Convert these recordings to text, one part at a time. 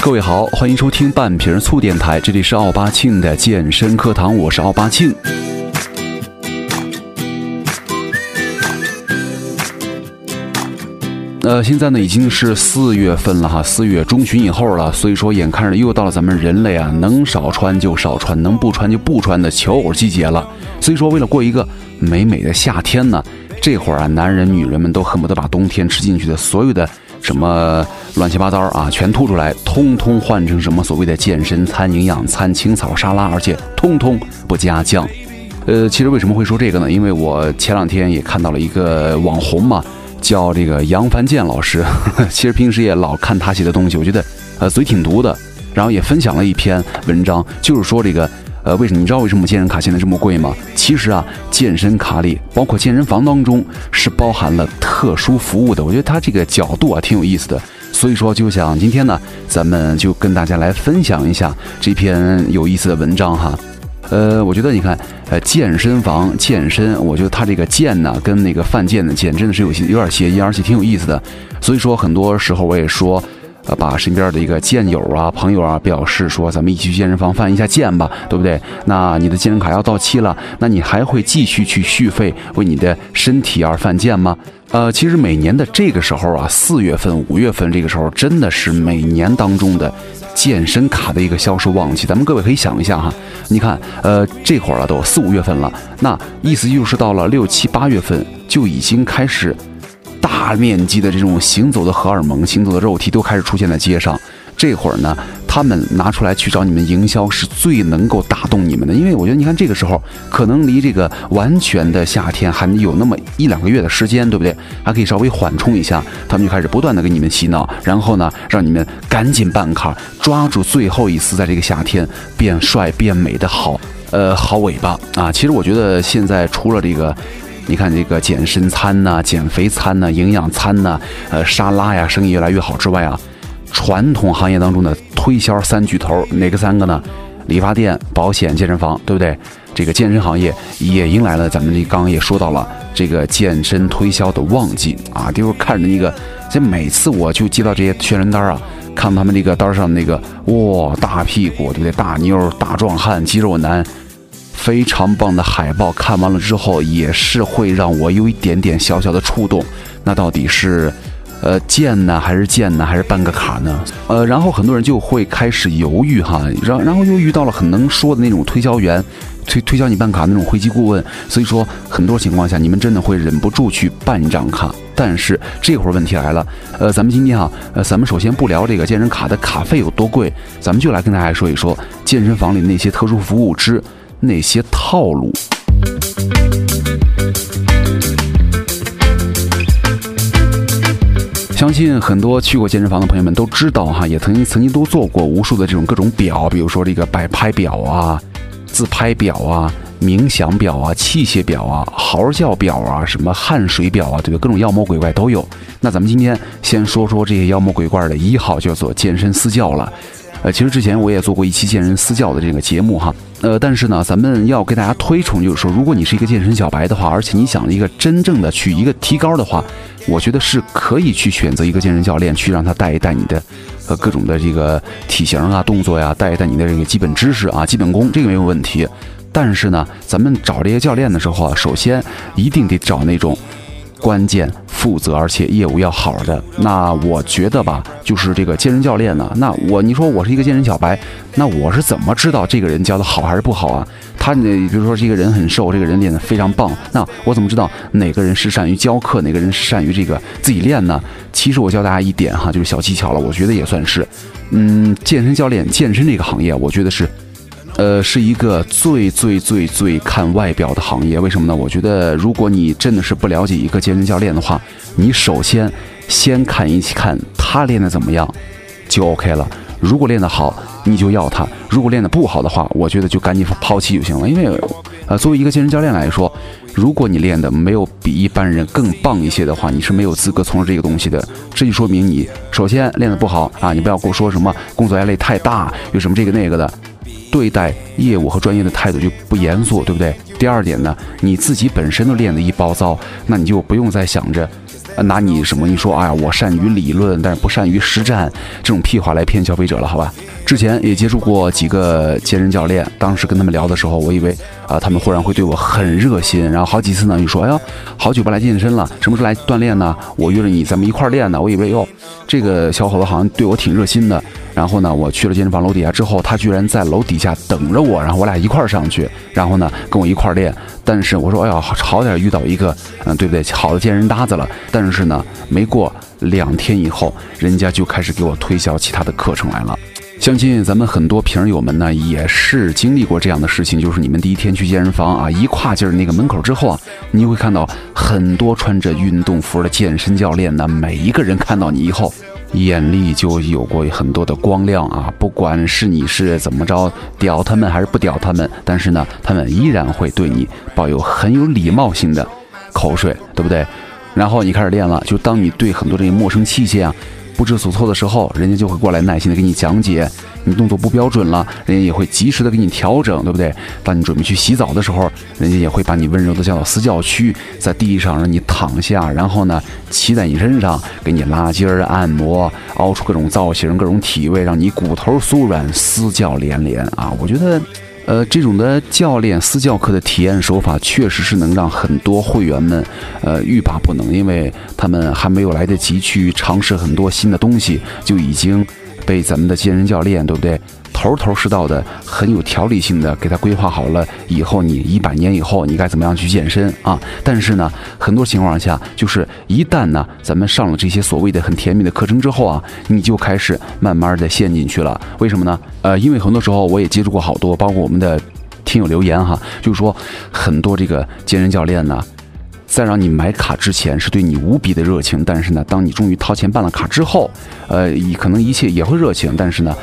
各位好，欢迎收听半瓶醋电台，这里是奥巴庆的健身课堂，我是奥巴庆。呃，现在呢已经是四月份了哈，四月中旬以后了，所以说眼看着又到了咱们人类啊能少穿就少穿，能不穿就不穿的求偶季节了。所以说，为了过一个美美的夏天呢，这会儿啊，男人女人们都恨不得把冬天吃进去的所有的什么乱七八糟啊，全吐出来，通通换成什么所谓的健身餐、营养餐、青草沙拉，而且通通不加酱。呃，其实为什么会说这个呢？因为我前两天也看到了一个网红嘛。叫这个杨凡建老师，其实平时也老看他写的东西，我觉得呃嘴挺毒的。然后也分享了一篇文章，就是说这个呃为什么你知道为什么健身卡现在这么贵吗？其实啊，健身卡里包括健身房当中是包含了特殊服务的。我觉得他这个角度啊挺有意思的，所以说就想今天呢，咱们就跟大家来分享一下这篇有意思的文章哈。呃，我觉得你看，呃，健身房健身，我觉得它这个健呢，跟那个犯贱的健真的是有些有点谐音，而且挺有意思的。所以说，很多时候我也说，呃，把身边的一个健友啊、朋友啊，表示说，咱们一起去健身房犯一下贱吧，对不对？那你的健身卡要到期了，那你还会继续去续费，为你的身体而犯贱吗？呃，其实每年的这个时候啊，四月份、五月份这个时候，真的是每年当中的。健身卡的一个销售旺季，咱们各位可以想一下哈，你看，呃，这会儿了都四五月份了，那意思就是到了六七八月份就已经开始大面积的这种行走的荷尔蒙、行走的肉体都开始出现在街上，这会儿呢。他们拿出来去找你们营销是最能够打动你们的，因为我觉得你看这个时候可能离这个完全的夏天还有那么一两个月的时间，对不对？还可以稍微缓冲一下，他们就开始不断的给你们洗脑，然后呢，让你们赶紧办卡，抓住最后一丝在这个夏天变帅变美的好，呃，好尾巴啊！其实我觉得现在除了这个，你看这个健身餐呐、减肥餐呐、营养餐呐、呃沙拉呀，生意越来越好之外啊。传统行业当中的推销三巨头哪个三个呢？理发店、保险、健身房，对不对？这个健身行业也迎来了咱们这刚刚也说到了这个健身推销的旺季啊！就是看着那个，这每次我就接到这些宣传单啊，看他们那个单上那个哇大屁股，对不对？大妞、大壮汉、肌肉男，非常棒的海报，看完了之后也是会让我有一点点小小的触动。那到底是？呃，建呢还是建呢，还是办个卡呢？呃，然后很多人就会开始犹豫哈，然然后又遇到了很能说的那种推销员，推推销你办卡那种会籍顾问，所以说很多情况下你们真的会忍不住去办一张卡。但是这会儿问题来了，呃，咱们今天啊，呃，咱们首先不聊这个健身卡的卡费有多贵，咱们就来跟大家说一说健身房里那些特殊服务之那些套路。相信很多去过健身房的朋友们都知道哈，也曾经曾经都做过无数的这种各种表，比如说这个摆拍表啊、自拍表啊、冥想表啊、器械表啊、嚎叫表啊、什么汗水表啊，这个各种妖魔鬼怪都有。那咱们今天先说说这些妖魔鬼怪的一号，叫做健身私教了。呃，其实之前我也做过一期健身私教的这个节目哈。呃，但是呢，咱们要给大家推崇，就是说，如果你是一个健身小白的话，而且你想一个真正的去一个提高的话。我觉得是可以去选择一个健身教练，去让他带一带你的，呃，各种的这个体型啊、动作呀，带一带你的这个基本知识啊、基本功，这个没有问题。但是呢，咱们找这些教练的时候啊，首先一定得找那种。关键负责，而且业务要好的，那我觉得吧，就是这个健身教练呢。那我你说我是一个健身小白，那我是怎么知道这个人教的好还是不好啊？他那比如说这个人很瘦，这个人练得非常棒，那我怎么知道哪个人是善于教课，哪个人是善于这个自己练呢？其实我教大家一点哈，就是小技巧了，我觉得也算是，嗯，健身教练健身这个行业，我觉得是。呃，是一个最最最最看外表的行业，为什么呢？我觉得，如果你真的是不了解一个健身教练的话，你首先先看一看他练的怎么样，就 OK 了。如果练得好，你就要他；如果练得不好的话，我觉得就赶紧抛弃就行了。因为，呃，作为一个健身教练来说，如果你练的没有比一般人更棒一些的话，你是没有资格从事这个东西的。这就说明你首先练得不好啊！你不要跟我说什么工作压力太大，有什么这个那个的。对待业务和专业的态度就不严肃，对不对？第二点呢，你自己本身都练得一包糟，那你就不用再想着拿你什么？你说，哎呀，我善于理论，但是不善于实战，这种屁话来骗消费者了，好吧？之前也接触过几个健身教练，当时跟他们聊的时候，我以为啊，他们忽然会对我很热心，然后好几次呢，就说，哎呀，好久不来健身了，什么时候来锻炼呢？我约着你，咱们一块儿练呢。我以为哟，这个小伙子好像对我挺热心的。然后呢，我去了健身房楼底下之后，他居然在楼底下等着我，然后我俩一块儿上去，然后呢，跟我一块儿练。但是我说，哎呀，好点遇到一个，嗯，对不对？好的健身搭子了。但是呢，没过两天以后，人家就开始给我推销其他的课程来了。相信咱们很多瓶友们呢，也是经历过这样的事情，就是你们第一天去健身房啊，一跨进那个门口之后啊，你会看到很多穿着运动服的健身教练呢，每一个人看到你以后。眼里就有过很多的光亮啊！不管是你是怎么着屌他们还是不屌他们，但是呢，他们依然会对你抱有很有礼貌性的口水，对不对？然后你开始练了，就当你对很多这些陌生器械啊。不知所措的时候，人家就会过来耐心的给你讲解。你动作不标准了，人家也会及时的给你调整，对不对？当你准备去洗澡的时候，人家也会把你温柔的叫到私教区，在地上让你躺下，然后呢，骑在你身上，给你拉筋儿、按摩，凹出各种造型、各种体位，让你骨头酥软，私教连连啊！我觉得。呃，这种的教练私教课的体验手法，确实是能让很多会员们，呃，欲罢不能，因为他们还没有来得及去尝试很多新的东西，就已经被咱们的健身教练，对不对？头头是道的，很有条理性的给他规划好了，以后你一百年以后你该怎么样去健身啊？但是呢，很多情况下就是一旦呢，咱们上了这些所谓的很甜蜜的课程之后啊，你就开始慢慢的陷进去了。为什么呢？呃，因为很多时候我也接触过好多，包括我们的听友留言哈，就是说很多这个健身教练呢，在让你买卡之前是对你无比的热情，但是呢，当你终于掏钱办了卡之后，呃，可能一切也会热情，但是呢。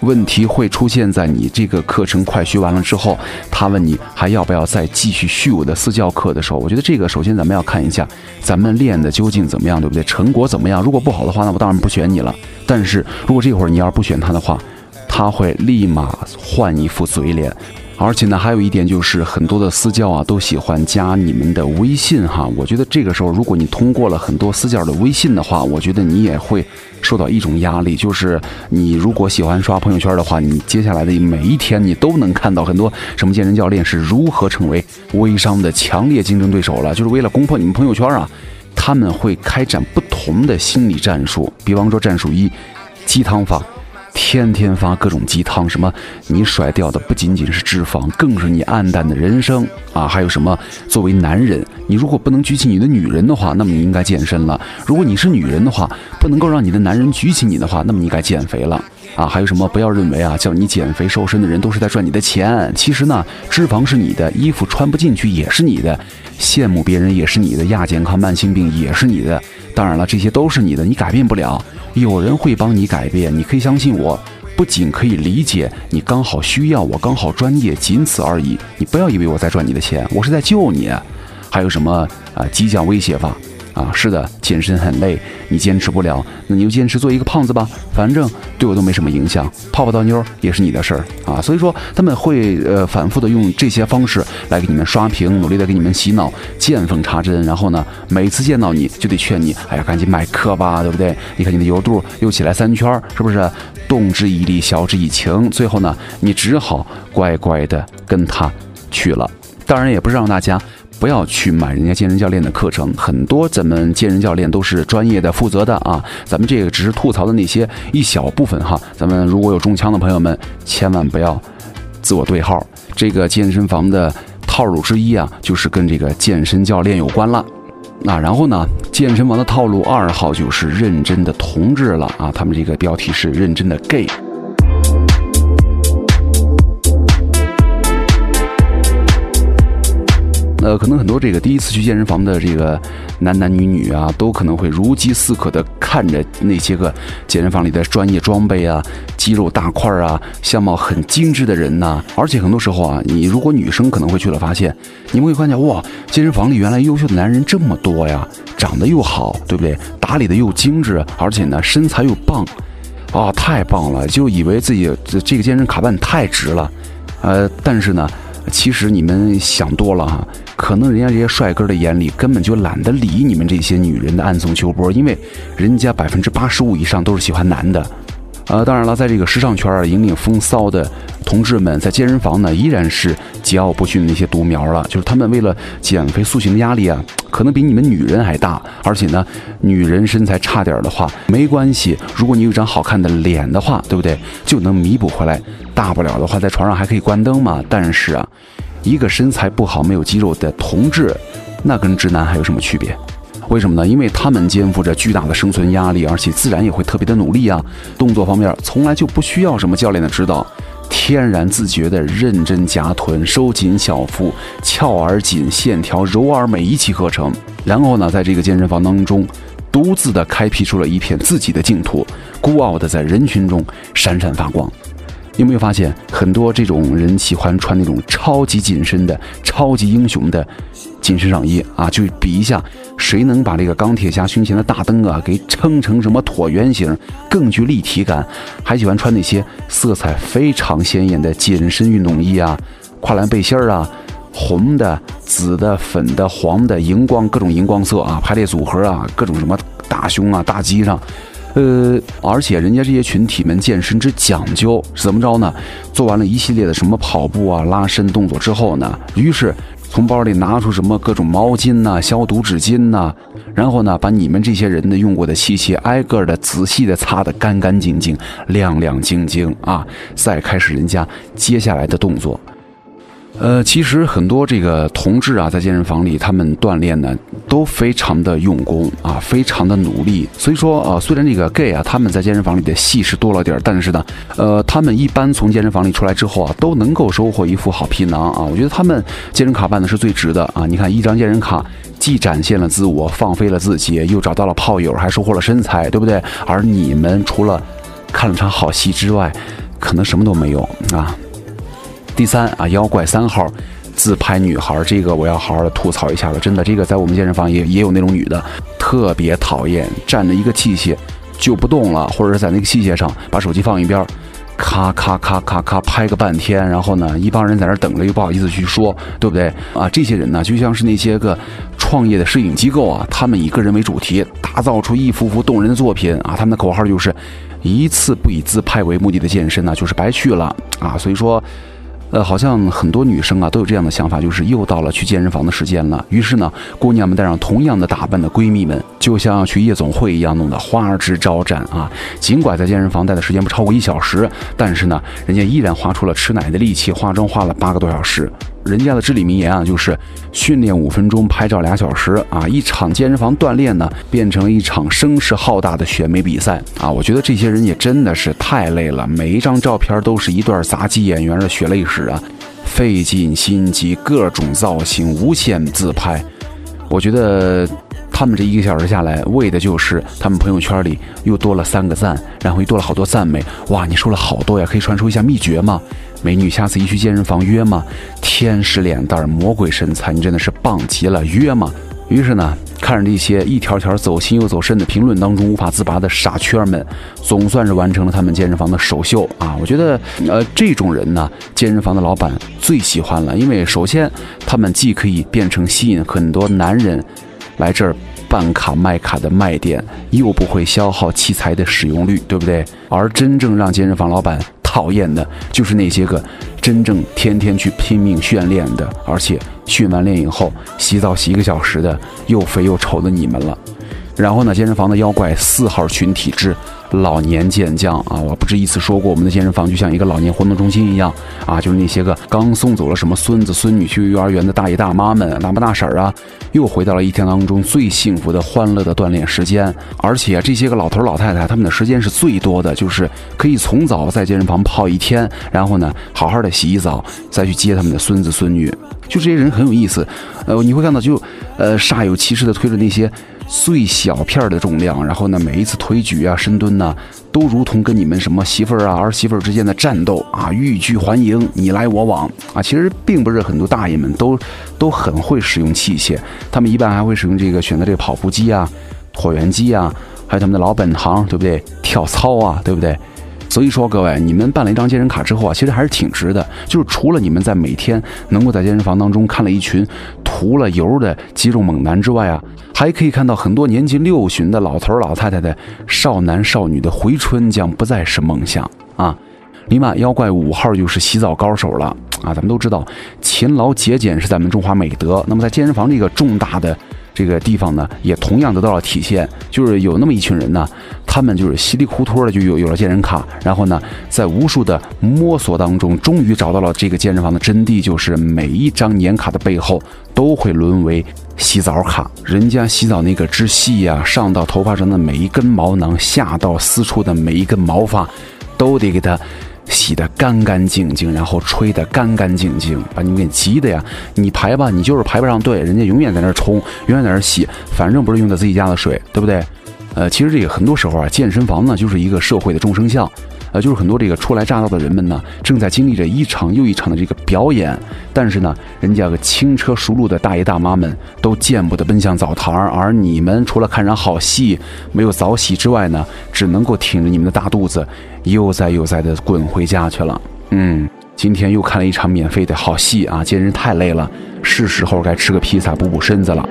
问题会出现在你这个课程快学完了之后，他问你还要不要再继续续我的私教课的时候，我觉得这个首先咱们要看一下咱们练的究竟怎么样，对不对？成果怎么样？如果不好的话，那我当然不选你了。但是如果这会儿你要是不选他的话，他会立马换一副嘴脸。而且呢，还有一点就是，很多的私教啊都喜欢加你们的微信哈。我觉得这个时候，如果你通过了很多私教的微信的话，我觉得你也会受到一种压力，就是你如果喜欢刷朋友圈的话，你接下来的每一天你都能看到很多什么健身教练是如何成为微商的强烈竞争对手了。就是为了攻破你们朋友圈啊，他们会开展不同的心理战术，比方说战术一，鸡汤法。天天发各种鸡汤，什么你甩掉的不仅仅是脂肪，更是你暗淡的人生啊！还有什么作为男人，你如果不能举起你的女人的话，那么你应该健身了；如果你是女人的话，不能够让你的男人举起你的话，那么你该减肥了啊！还有什么不要认为啊，叫你减肥瘦身的人都是在赚你的钱，其实呢，脂肪是你的，衣服穿不进去也是你的，羡慕别人也是你的，亚健康、慢性病也是你的。当然了，这些都是你的，你改变不了。有人会帮你改变，你可以相信我。不仅可以理解你刚好需要，我刚好专业，仅此而已。你不要以为我在赚你的钱，我是在救你。还有什么啊？激将威胁法？啊，是的，健身很累，你坚持不了，那你就坚持做一个胖子吧，反正对我都没什么影响，泡泡到妞也是你的事儿啊。所以说他们会呃反复的用这些方式来给你们刷屏，努力的给你们洗脑，见缝插针。然后呢，每次见到你就得劝你，哎呀，赶紧买课吧，对不对？你看你的油肚又起来三圈，是不是？动之以理，晓之以情。最后呢，你只好乖乖的跟他去了。当然也不是让大家。不要去买人家健身教练的课程，很多咱们健身教练都是专业的、负责的啊。咱们这个只是吐槽的那些一小部分哈。咱们如果有中枪的朋友们，千万不要自我对号。这个健身房的套路之一啊，就是跟这个健身教练有关了。那然后呢，健身房的套路二号就是认真的同志了啊。他们这个标题是认真的 gay。呃，可能很多这个第一次去健身房的这个男男女女啊，都可能会如饥似渴的看着那些个健身房里的专业装备啊、肌肉大块儿啊、相貌很精致的人呐。而且很多时候啊，你如果女生可能会去了，发现你们会发现哇，健身房里原来优秀的男人这么多呀，长得又好，对不对？打理的又精致，而且呢身材又棒，啊，太棒了！就以为自己这个健身卡办太值了，呃，但是呢。其实你们想多了哈，可能人家这些帅哥的眼里根本就懒得理你们这些女人的暗送秋波，因为人家百分之八十五以上都是喜欢男的。呃，当然了，在这个时尚圈儿引领风骚的同志们，在健身房呢依然是桀骜不驯的那些独苗了。就是他们为了减肥塑形的压力啊，可能比你们女人还大。而且呢，女人身材差点的话没关系，如果你有一张好看的脸的话，对不对？就能弥补回来。大不了的话，在床上还可以关灯嘛。但是啊，一个身材不好、没有肌肉的同志，那跟直男还有什么区别？为什么呢？因为他们肩负着巨大的生存压力，而且自然也会特别的努力啊。动作方面从来就不需要什么教练的指导，天然自觉的认真夹臀、收紧小腹、翘而紧、线条柔而美一气呵成。然后呢，在这个健身房当中，独自的开辟出了一片自己的净土，孤傲的在人群中闪闪发光。有没有发现很多这种人喜欢穿那种超级紧身的、超级英雄的紧身上衣啊？就比一下。谁能把这个钢铁侠胸前的大灯啊给撑成什么椭圆形，更具立体感？还喜欢穿那些色彩非常鲜艳的紧身运动衣啊，跨栏背心儿啊，红的、紫的、粉的、黄的，荧光各种荧光色啊，排列组合啊，各种什么大胸啊、大肌上，呃，而且人家这些群体们健身之讲究是怎么着呢？做完了一系列的什么跑步啊、拉伸动作之后呢，于是。从包里拿出什么各种毛巾呐、消毒纸巾呐，然后呢，把你们这些人的用过的器械挨个的仔细的擦得干干净净、亮亮晶晶啊，再开始人家接下来的动作。呃，其实很多这个同志啊，在健身房里，他们锻炼呢，都非常的用功啊，非常的努力。所以说啊，虽然这个 gay 啊，他们在健身房里的戏是多了点儿，但是呢，呃，他们一般从健身房里出来之后啊，都能够收获一副好皮囊啊。我觉得他们健身卡办的是最值的啊。你看，一张健身卡既展现了自我，放飞了自己，又找到了炮友，还收获了身材，对不对？而你们除了看了场好戏之外，可能什么都没有啊。第三啊，妖怪三号自拍女孩，这个我要好好的吐槽一下了。真的，这个在我们健身房也也有那种女的，特别讨厌，站着一个器械就不动了，或者是在那个器械上把手机放一边，咔咔咔咔咔拍个半天，然后呢，一帮人在那等着，又不好意思去说，对不对啊？这些人呢，就像是那些个创业的摄影机构啊，他们以个人为主题，打造出一幅幅动人的作品啊。他们的口号就是：一次不以自拍为目的的健身呢，就是白去了啊。所以说。呃，好像很多女生啊都有这样的想法，就是又到了去健身房的时间了。于是呢，姑娘们带上同样的打扮的闺蜜们，就像去夜总会一样，弄得花枝招展啊。尽管在健身房待的时间不超过一小时，但是呢，人家依然花出了吃奶的力气，化妆花了八个多小时。人家的至理名言啊，就是训练五分钟，拍照俩小时啊！一场健身房锻炼呢，变成了一场声势浩大的选美比赛啊！我觉得这些人也真的是太累了，每一张照片都是一段杂技演员的血泪史啊，费尽心机，各种造型，无限自拍。我觉得他们这一个小时下来，为的就是他们朋友圈里又多了三个赞，然后又多了好多赞美。哇，你说了好多呀，可以传授一下秘诀吗？美女，下次一去健身房约吗？天使脸蛋，魔鬼身材，你真的是棒极了，约吗？于是呢，看着这些一条条走心又走肾的评论当中无法自拔的傻圈们，总算是完成了他们健身房的首秀啊！我觉得，呃，这种人呢，健身房的老板最喜欢了，因为首先他们既可以变成吸引很多男人来这儿办卡卖卡的卖点，又不会消耗器材的使用率，对不对？而真正让健身房老板。讨厌的就是那些个真正天天去拼命训练的，而且训完练以后洗澡洗一个小时的又肥又丑的你们了。然后呢，健身房的妖怪四号群体之。老年健将啊，我不止一次说过，我们的健身房就像一个老年活动中心一样啊，就是那些个刚送走了什么孙子孙女去幼儿园的大爷大妈们、大妈大婶儿啊，又回到了一天当中最幸福的、欢乐的锻炼时间。而且这些个老头老太太，他们的时间是最多的，就是可以从早在健身房泡一天，然后呢，好好的洗一澡，再去接他们的孙子孙女。就这些人很有意思，呃，你会看到就呃煞有其事的推着那些。最小片的重量，然后呢，每一次推举啊、深蹲呢，都如同跟你们什么媳妇儿啊、儿媳妇儿之间的战斗啊，欲拒还迎，你来我往啊。其实并不是很多大爷们都都很会使用器械，他们一般还会使用这个选择这个跑步机啊、椭圆机啊，还有他们的老本行，对不对？跳操啊，对不对？所以说，各位，你们办了一张健身卡之后啊，其实还是挺值的。就是除了你们在每天能够在健身房当中看了一群涂了油的肌肉猛男之外啊，还可以看到很多年近六旬的老头老太太的少男少女的回春将不再是梦想啊！另外，妖怪五号就是洗澡高手了啊！咱们都知道，勤劳节俭是咱们中华美德。那么在健身房这个重大的。这个地方呢，也同样得到了体现，就是有那么一群人呢，他们就是稀里糊涂的就有有了健身卡，然后呢，在无数的摸索当中，终于找到了这个健身房的真谛，就是每一张年卡的背后都会沦为洗澡卡。人家洗澡那个支细呀，上到头发上的每一根毛囊，下到私处的每一根毛发，都得给他。洗得干干净净，然后吹得干干净净，把你们给急的呀！你排吧，你就是排不上队，人家永远在那冲，永远在那洗，反正不是用的自己家的水，对不对？呃，其实这个很多时候啊，健身房呢就是一个社会的众生相。呃，就是很多这个初来乍到的人们呢，正在经历着一场又一场的这个表演，但是呢，人家个轻车熟路的大爷大妈们都见不得奔向澡堂，而你们除了看场好戏，没有早洗之外呢，只能够挺着你们的大肚子，悠哉悠哉的滚回家去了。嗯，今天又看了一场免费的好戏啊，健身太累了，是时候该吃个披萨补补身子了。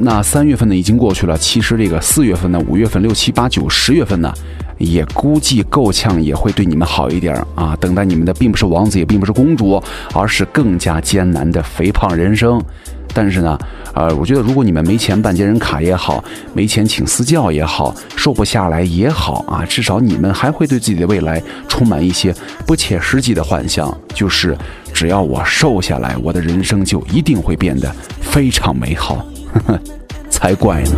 那三月份呢已经过去了，其实这个四月份呢、五月份、六七八九十月份呢，也估计够呛也会对你们好一点啊。等待你们的并不是王子，也并不是公主，而是更加艰难的肥胖人生。但是呢，呃，我觉得如果你们没钱办健身卡也好，没钱请私教也好，瘦不下来也好啊，至少你们还会对自己的未来充满一些不切实际的幻想，就是只要我瘦下来，我的人生就一定会变得非常美好。才怪呢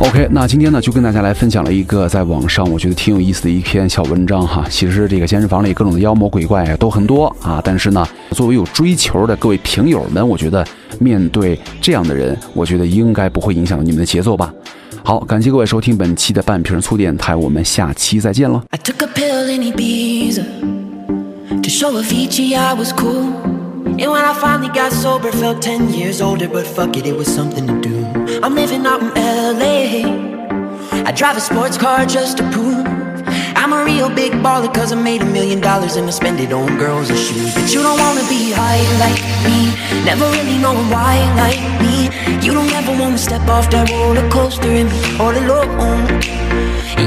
！OK，那今天呢，就跟大家来分享了一个在网上我觉得挺有意思的一篇小文章哈。其实这个健身房里各种的妖魔鬼怪都很多啊，但是呢，作为有追求的各位平友们，我觉得面对这样的人，我觉得应该不会影响你们的节奏吧。好，感谢各位收听本期的半瓶醋电台，我们下期再见了。To show Avicii I was cool. And when I finally got sober, felt 10 years older, but fuck it, it was something to do. I'm living out in LA. I drive a sports car just to prove I'm a real big baller, cause I made a million dollars and I spend it on girls and shoes. But you don't wanna be high like me, never really knowing why like me. You don't ever wanna step off that roller coaster and be all alone.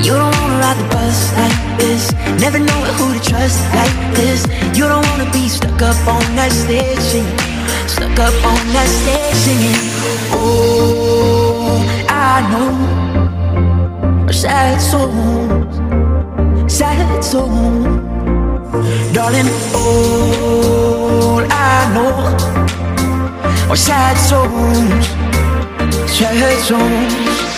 You don't wanna ride the bus like this, never know who to trust like this. You don't wanna be stuck up on that stage singing. Stuck up on that stage singing Oh, I know Our Sad songs Sad songs darling, all I know are sad songs, sad songs.